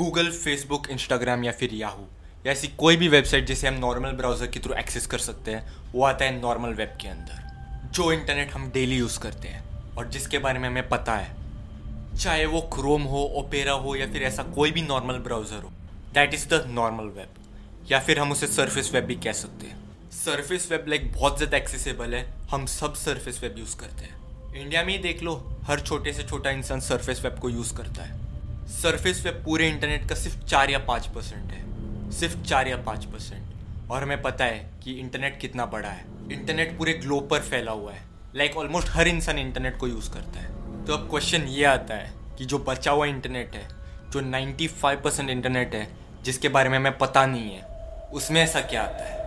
Google Facebook Instagram या फिर Yahoo या ऐसी कोई भी वेबसाइट जिसे हम नॉर्मल ब्राउज़र के थ्रू एक्सेस कर सकते हैं, वो आता है नॉर्मल वेब के अंदर, जो इंटरनेट हम डेली यूज़ करते हैं। और जिसके बारे में हमें पता है, चाहे वो क्रोम हो ओपेरा हो या फिर ऐसा कोई भी नॉर्मल ब्राउज़र हो that is the normal web या फिर हम उसे सरफेस वेब भी कह सकते हैं। सरफेस वेब लाइक बहुत ज़्यादा एक्सेसिबल है, हम सब सरफेस वेब यूज़ करते हैं। इंडिया में ही देख लो, हर छोटे से छोटा इंसान सरफेस वेब को यूज़ करता है। सरफेस पे पूरे इंटरनेट का सिर्फ़ चार या पाँच परसेंट है। सिर्फ़ चार या पाँच परसेंट। और हमें पता है कि इंटरनेट कितना बड़ा है। इंटरनेट पूरे ग्लोब पर फैला हुआ है। लाइक like ऑलमोस्ट हर इंसान इंटरनेट को यूज़ करता है। तो अब क्वेश्चन ये आता है कि जो बचा हुआ इंटरनेट है, जो 95 परसेंट इंटरनेट है, जिसके बारे में हमें पता नहीं है, उसमें ऐसा क्या आता है?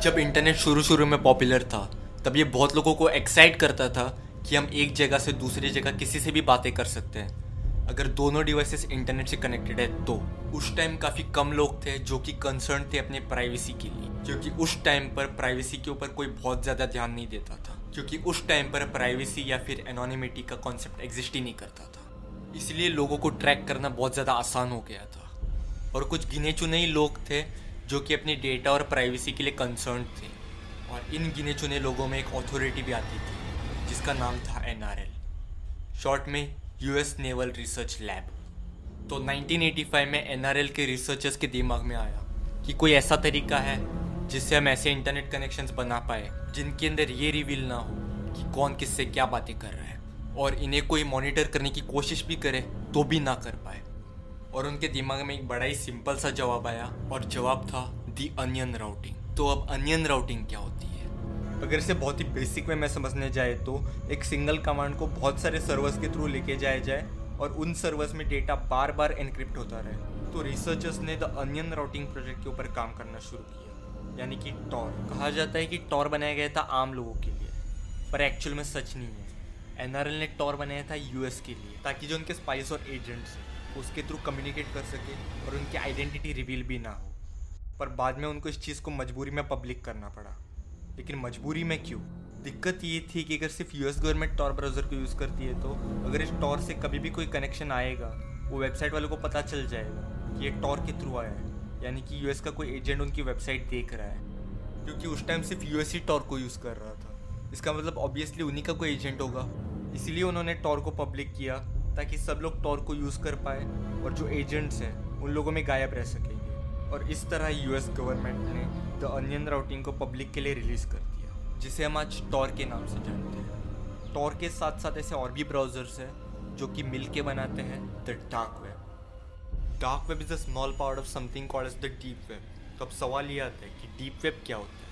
जब इंटरनेट शुरू शुरू में पॉपुलर था तब ये बहुत लोगों को एक्साइट करता था कि हम एक जगह से दूसरी जगह किसी से भी बातें कर सकते हैं। अगर दोनों डिवाइसेस इंटरनेट से कनेक्टेड है तो। उस टाइम काफ़ी कम लोग थे जो कि कंसर्न थे अपने प्राइवेसी के लिए, क्योंकि उस टाइम पर प्राइवेसी के ऊपर कोई बहुत ज़्यादा ध्यान नहीं देता था, क्योंकि उस टाइम पर प्राइवेसी या फिर एनोनिमिटी का कॉन्सेप्ट एग्जिस्ट ही नहीं करता था। इसलिए लोगों को ट्रैक करना बहुत ज़्यादा आसान हो गया था। और कुछ गिने चुने ही लोग थे जो कि अपने डेटा और प्राइवेसी के लिए कंसर्न थे। और इन गिने चुने लोगों में एक अथॉरिटी भी आती थी, जिसका नाम था NRL शॉर्ट में यूएस नेवल रिसर्च लैब तो 1985 में NRL के रिसर्चर्स के दिमाग में आया कि कोई ऐसा तरीका है, जिससे हम ऐसे इंटरनेट कनेक्शंस बना पाए, जिनके अंदर ये रिवील ना हो कि कौन किससे क्या बातें कर रहा है। और इन्हें कोई मॉनिटर करने की कोशिश भी करे तो भी ना कर पाए। और उनके दिमाग में एक बड़ा ही सिंपल सा जवाब आया, और जवाब था दी अनियन राउटिंग तो अब अनियन राउटिंग क्या होती है? अगर इसे बहुत ही बेसिक में मैं समझने जाए तो एक सिंगल कमांड को बहुत सारे सर्वर्स के थ्रू लेके जाया जाए और उन सर्वर्स में डेटा बार बार एनक्रिप्ट होता रहे। तो रिसर्चर्स ने द अनियन राउटिंग प्रोजेक्ट के ऊपर काम करना शुरू किया यानी कि टॉर कहा जाता है कि टॉर बनाया गया था आम लोगों के लिए पर एक्चुअल में सच नहीं है। एनआरएल ने टॉर बनाया था यूएस के लिए ताकि जो उनके स्पाइस और एजेंट्स उसके थ्रू कम्युनिकेट कर सके और उनकी आइडेंटिटी रिवील भी ना हो। पर बाद में उनको इस चीज़ को मजबूरी में पब्लिक करना पड़ा। लेकिन मजबूरी में क्यों? दिक्कत ये थी कि अगर सिर्फ़ यूएस गवर्नमेंट टॉर ब्राउज़र को यूज़ करती है तो अगर इस टॉर से कभी भी कोई कनेक्शन आएगा, वो वेबसाइट वालों को पता चल जाएगा कि ये टॉर के थ्रू आया है। यानी कि यूएस का कोई एजेंट उनकी वेबसाइट देख रहा है। क्योंकि उस टाइम सिर्फ़ यूएस ही टॉर को यूज़ कर रहा था। इसका मतलब ऑब्वियसली उन्हीं का कोई एजेंट होगा। इसीलिए उन्होंने टॉर को पब्लिक किया, ताकि सब लोग टॉर को यूज़ कर पाए और जो एजेंट्स हैं, उन लोगों में गायब रह सकेंगे और इस तरह यूएस गवर्नमेंट ने द अनियन राउटिंग को पब्लिक के लिए रिलीज़ कर दिया, जिसे हम आज टॉर के नाम से जानते हैं। टॉर के साथ साथ ऐसे और भी ब्राउज़र्स हैं, जो कि मिल के बनाते हैं the dark web dark web is a small part of something called as the deep web तो अब सवाल ये आता है कि डीप वेब क्या होता है?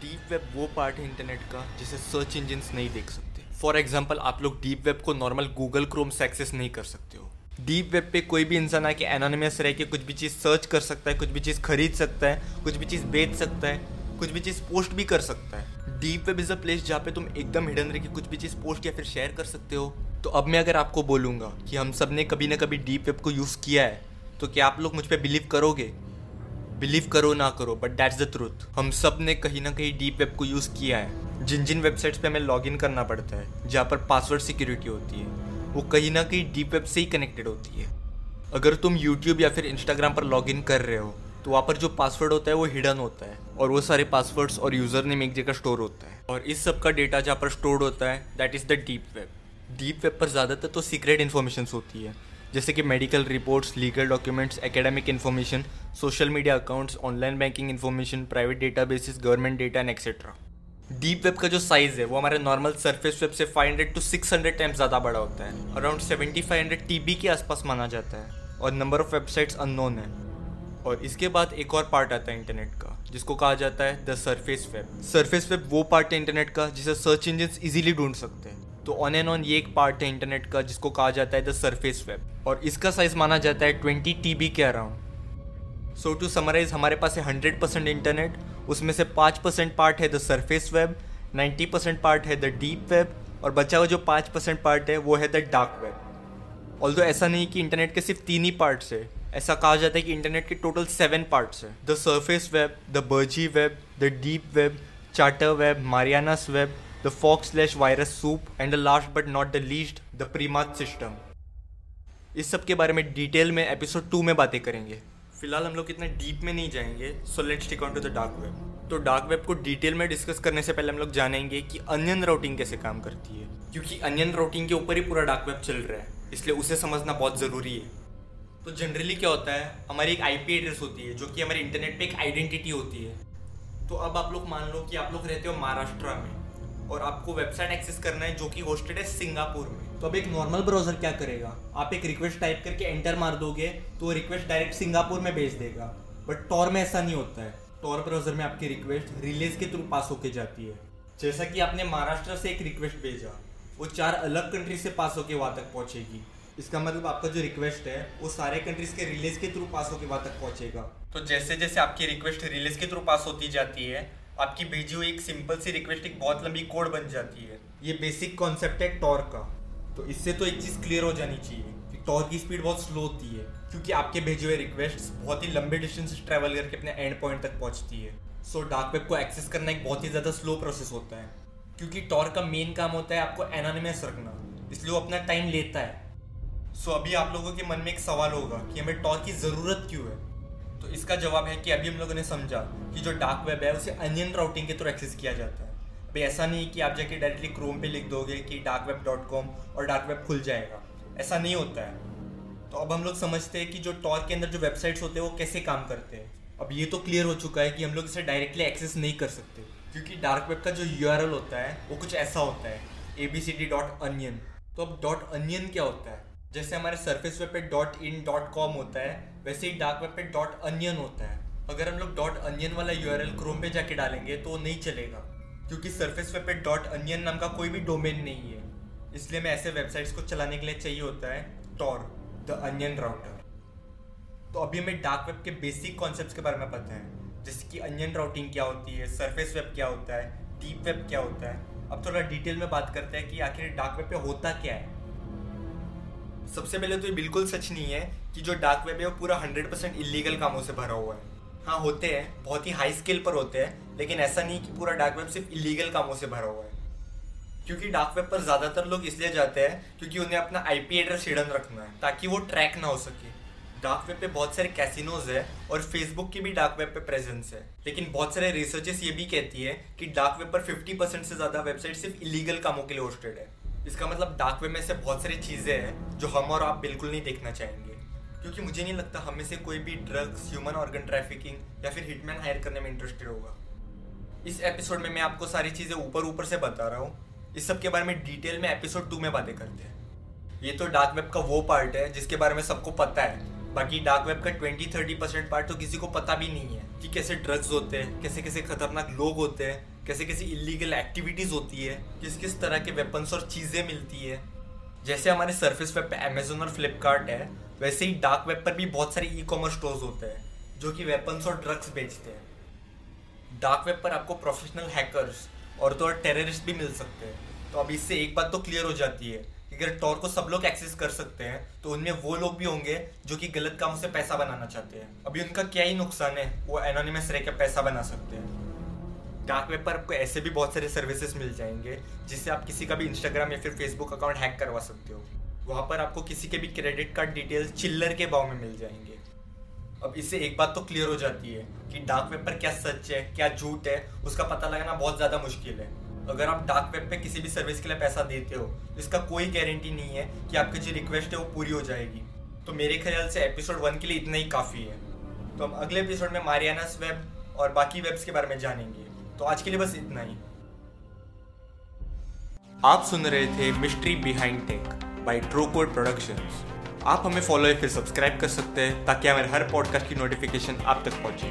डीप वेब वो पार्ट है इंटरनेट का, जिसे सर्च इंजिन नहीं देख सकते। फॉर एग्ज़ाम्पल आप लोग डीप वेब को नॉर्मल गूगल क्रोम से एक्सेस नहीं कर सकते हो। डीप वेब पे कोई भी इंसान आके एनोनिमस रह के कुछ भी चीज़ सर्च कर सकता है, कुछ भी चीज़ खरीद सकता है, कुछ भी चीज़ बेच सकता है, कुछ भी चीज़ पोस्ट भी कर सकता है। Deep web is a place जहाँ पे तुम एकदम हिडन रह के कुछ भी चीज़ पोस्ट या फिर शेयर कर सकते हो। तो अब मैं अगर आपको बोलूँगा कि हम सबने कभी ना कभी डीप वेब को यूज़ किया है तो क्या आप लोग मुझ पर बिलीव करोगे? बिलीव करो ना करो बट दैट्स द ट्रूथ हम सबने कहीं ना कहीं डीप वेब को यूज़ किया है। जिन जिन वेबसाइट्स पे हमें लॉगिन करना पड़ता है, जहाँ पर पासवर्ड सिक्योरिटी होती है वो कहीं ना कहीं डीप वेब से ही कनेक्टेड होती है। अगर तुम यूट्यूब या फिर इंस्टाग्राम पर लॉग इन कर रहे हो तो वहाँ पर जो पासवर्ड होता है वो हिडन होता है और वो सारे पासवर्ड्स और यूज़र नेम एक जगह स्टोर होता है। और इस सब का डेटा जहाँ पर स्टोर होता है that is the deep web deep web पर ज़्यादातर तो सीक्रेट इन्फॉर्मेशन होती है। जैसे कि medical reports legal documents academic information social media accounts online banking information private data government data and etcetera deep web का जो साइज़ है, वो हमारे नॉर्मल सरफेस वेब से 500 टू 600 टाइम्स ज़्यादा बड़ा होता है। अराउंड 7500 टीबी के आसपास माना जाता है और नंबर ऑफ़ वेबसाइट्स अननोन है। और इसके बाद एक और पार्ट आता है इंटरनेट का, जिसको कहा जाता है the surface web surface web वो पार्ट है इंटरनेट का, जिसे सर्च इंजिन इजीली ढूंढ सकते हैं। तो ऑन एंड ऑन ये एक पार्ट है इंटरनेट का, जिसको कहा जाता है द सरफेस वेब और इसका साइज़ माना जाता है twenty T K around so to summarise हमारे पास है हंड्रेड परसेंट इंटरनेट उसमें से पाँच परसेंट पार्ट है the surface web ninety percent part है द डीप वेब और बचा हुआ जो पाँच परसेंट पार्ट है वो है द डार्क वेब। ऑल ऐसा नहीं कि इंटरनेट के सिर्फ़ तीन ही पार्ट्स है, ऐसा कहा जाता है कि इंटरनेट के टोटल सेवन पार्ट्स है। The surface web, the Bergie web, the deep web, charter web, Mariana's web, the fog slash virus soup and the last but not the least, the Primat system. इस सब के बारे में detail में episode to में बातें करेंगे। फ़िलहाल हम लोग इतना डीप में नहीं जाएँगे so let's take on to the dark web तो डार्क वेब को डिटेल में डिस्कस करने से पहले हम लोग जानेंगे कि अनियन राउटिंग कैसे काम करती है, क्योंकि अनियन राउटिंग के ऊपर ही पूरा डार्क वेब चल रहा है, इसलिए उसे समझना बहुत ज़रूरी है। तो जनरली क्या होता है, हमारी एक आईपी एड्रेस होती है, जो कि हमारे इंटरनेट पे एक आइडेंटिटी होती है। तो अब आप लोग मान लो कि आप लोग रहते हो महाराष्ट्र में और आपको वेबसाइट एक्सेस करना है जो कि होस्टेड है सिंगापुर में। तो अब एक नॉर्मल ब्राउज़र क्या करेगा? आप एक रिक्वेस्ट टाइप करके एंटर मार दोगे तो रिक्वेस्ट डायरेक्ट सिंगापुर में भेज देगा। बट टॉर में ऐसा नहीं होता है। टॉर ब्राउज़र में आपकी रिक्वेस्ट रिलेज के थ्रू पास होके जाती है। जैसा कि आपने महाराष्ट्र से एक रिक्वेस्ट भेजा वो चार अलग कंट्री से पास होके वहाँ तक पहुँचेगी। इसका मतलब आपका जो रिक्वेस्ट है वो सारे कंट्रीज़ के रिलीज़ के थ्रू पास होकर वहाँ तक पहुंचेगा। तो जैसे जैसे आपकी रिक्वेस्ट रिलीज़ के थ्रू पास होती जाती है आपकी भेजी हुई एक सिंपल सी रिक्वेस्ट एक बहुत लंबी कोड बन जाती है। ये बेसिक कॉन्सेप्ट है टॉर का। तो इससे तो एक चीज़ क्लियर हो जानी चाहिए कि टॉर की स्पीड बहुत स्लो होती है, क्योंकि आपके भेजे हुए रिक्वेस्ट बहुत ही लंबे डिस्टेंस ट्रेवल करके अपने एंड पॉइंट तक पहुँचती है। सो डार्क वेब को एक्सेस करना एक बहुत ही ज़्यादा स्लो प्रोसेस होता है, क्योंकि टॉर का मेन काम होता है आपको एनोनिमस रखना, इसलिए वो अपना टाइम लेता है। सो अभी आप लोगों के मन में एक सवाल होगा कि हमें टॉर की ज़रूरत क्यों है? तो इसका जवाब है कि अभी हम लोगों ने समझा कि जो डार्क वेब है, उसे अनियन राउटिंग के थ्रू एक्सेस किया जाता है। भाई, ऐसा नहीं कि आप जाके डायरेक्टली क्रोम पे लिख दोगे कि डार्क वेब डॉट कॉम और डार्क वेब खुल जाएगा। ऐसा नहीं होता है। तो अब हम लोग समझते हैं कि जो टॉर के अंदर जो वेबसाइट्स होते हैं, वो कैसे काम करते हैं। अब ये तो क्लियर हो चुका है कि हम लोग इसे डायरेक्टली एक्सेस नहीं कर सकते, क्योंकि डार्क वेब का जो यूआरएल होता है, वो कुछ ऐसा होता है। A B C D dot onion तो अब डॉट अनियन क्या होता है? जैसे हमारे सरफेस वेब पे डॉट इन डॉट कॉम होता है, वैसे ही डार्क वेब पे डॉट अनियन होता है। अगर हम लोग डॉट अनियन वाला यू आर एल क्रोम पे जाके डालेंगे तो नहीं चलेगा, क्योंकि सरफेस वेब पे डॉट अनियन नाम का कोई भी डोमेन नहीं है। इसलिए हमें ऐसे वेबसाइट्स को चलाने के लिए चाहिए होता है टॉर द अनियन राउटर तो अभी हमें डार्क वेब के बेसिक कॉन्सेप्ट के बारे में पता है, जैसे कि अनियन राउटिंग क्या होती है सरफेस वेब क्या होता है डीप वेब क्या होता है। अब थोड़ा डिटेल में बात करते हैं कि आखिर डार्क वेब पे होता क्या है। सबसे पहले तो ये बिल्कुल सच नहीं है कि जो डार्क वेब है वो पूरा हंड्रेड परसेंट इलीगल कामों से भरा हुआ है। हाँ होते हैं, बहुत ही हाई स्केल पर होते हैं, लेकिन ऐसा नहीं कि पूरा डार्क वेब सिर्फ़ इलीगल कामों से भरा हुआ है। क्योंकि डार्क वेब पर ज़्यादातर लोग इसलिए जाते हैं क्योंकि उन्हें अपना आईपी एड्रेस हिडन रखना है, ताकि वो ट्रैक ना हो सके। डार्क वेब पे बहुत सारे कैसिनोज है और फेसबुक की भी डार्क वेब पे प्रेजेंस है। लेकिन बहुत सारे रिसर्चेस ये भी कहती है कि डार्क वेब पर 50 परसेंट से ज़्यादा वेबसाइट सिर्फ़ इलीगल कामों के लिए होस्टेड है। इसका मतलब डार्क वेब में से बहुत सारी चीज़ें हैं जो हम और आप बिल्कुल नहीं देखना चाहेंगे। क्योंकि मुझे नहीं लगता हम में से कोई भी ड्रग्स ह्यूमन ऑर्गन ट्रैफिकिंग या फिर हिटमैन हायर करने में इंटरेस्टेड होगा। इस एपिसोड में मैं आपको सारी चीज़ें ऊपर ऊपर से बता रहा हूँ। इस सब के बारे में डिटेल में एपिसोड टू में बातें करते हैं। ये तो डार्क वेब का वो पार्ट है जिसके बारे में सबको पता है। बाकी डार्क वेब का ट्वेंटी थर्टी परसेंट पार्ट तो किसी को पता भी नहीं है कि कैसे ड्रग्स होते हैं कैसे कैसे खतरनाक लोग होते हैं कैसे कैसे इलीगल एक्टिविटीज़ होती है, किस किस तरह के वेपन्स और चीज़ें मिलती है। जैसे हमारे सर्फिस वेब अमेजोन और फ्लिपकार्ट है, वैसे ही डार्क वेब पर भी बहुत सारे ई कॉमर्स स्टोर्स होते हैं, जो कि वेपन्स और ड्रग्स बेचते हैं। डार्क वेब पर आपको प्रोफेशनल हैकर्स और तो और टेररिस्ट भी मिल सकते हैं। तो अब इससे एक बात तो क्लियर हो जाती है कि अगर टॉर को सब लोग एक्सेस कर सकते हैं तो उनमें वो लोग भी होंगे जो कि गलत कामों से पैसा बनाना चाहते हैं। अभी उनका क्या ही नुकसान है, वो एनोनिमस रह के पैसा बना सकते हैं। डार्क वेब पर आपको ऐसे भी बहुत सारे सर्विसेज़ मिल जाएँगे, जिससे आप किसी का भी इंस्टाग्राम या फिर फेसबुक अकाउंट हैक करवा सकते हो। वहाँ पर आपको किसी के भी क्रेडिट कार्ड डिटेल्स चिल्लर के भाव में मिल जाएँगे। अब इससे एक बात तो क्लियर हो जाती है कि डार्क वेब पर क्या सच है, क्या झूठ है, उसका पता लगाना बहुत ज़्यादा मुश्किल है। अगर आप डार्क वेब पे किसी भी सर्विस के लिए पैसा देते हो, इसका कोई गारंटी नहीं है कि आपकी जो रिक्वेस्ट है वो पूरी हो जाएगी। तो मेरे ख्याल से एपिसोड वन के लिए इतना ही काफ़ी है। तो हम अगले एपिसोड में मारियानास वेब और बाकी वेब्स के बारे में जानेंगे। तो आज के लिए बस इतना ही। आप सुन रहे थे mystery behind tech by Trocode productions. आप हमें फॉलो या फिर सब्सक्राइब कर सकते हैं ताकि हमारे हर पॉडकास्ट की नोटिफिकेशन आप तक पहुँचे।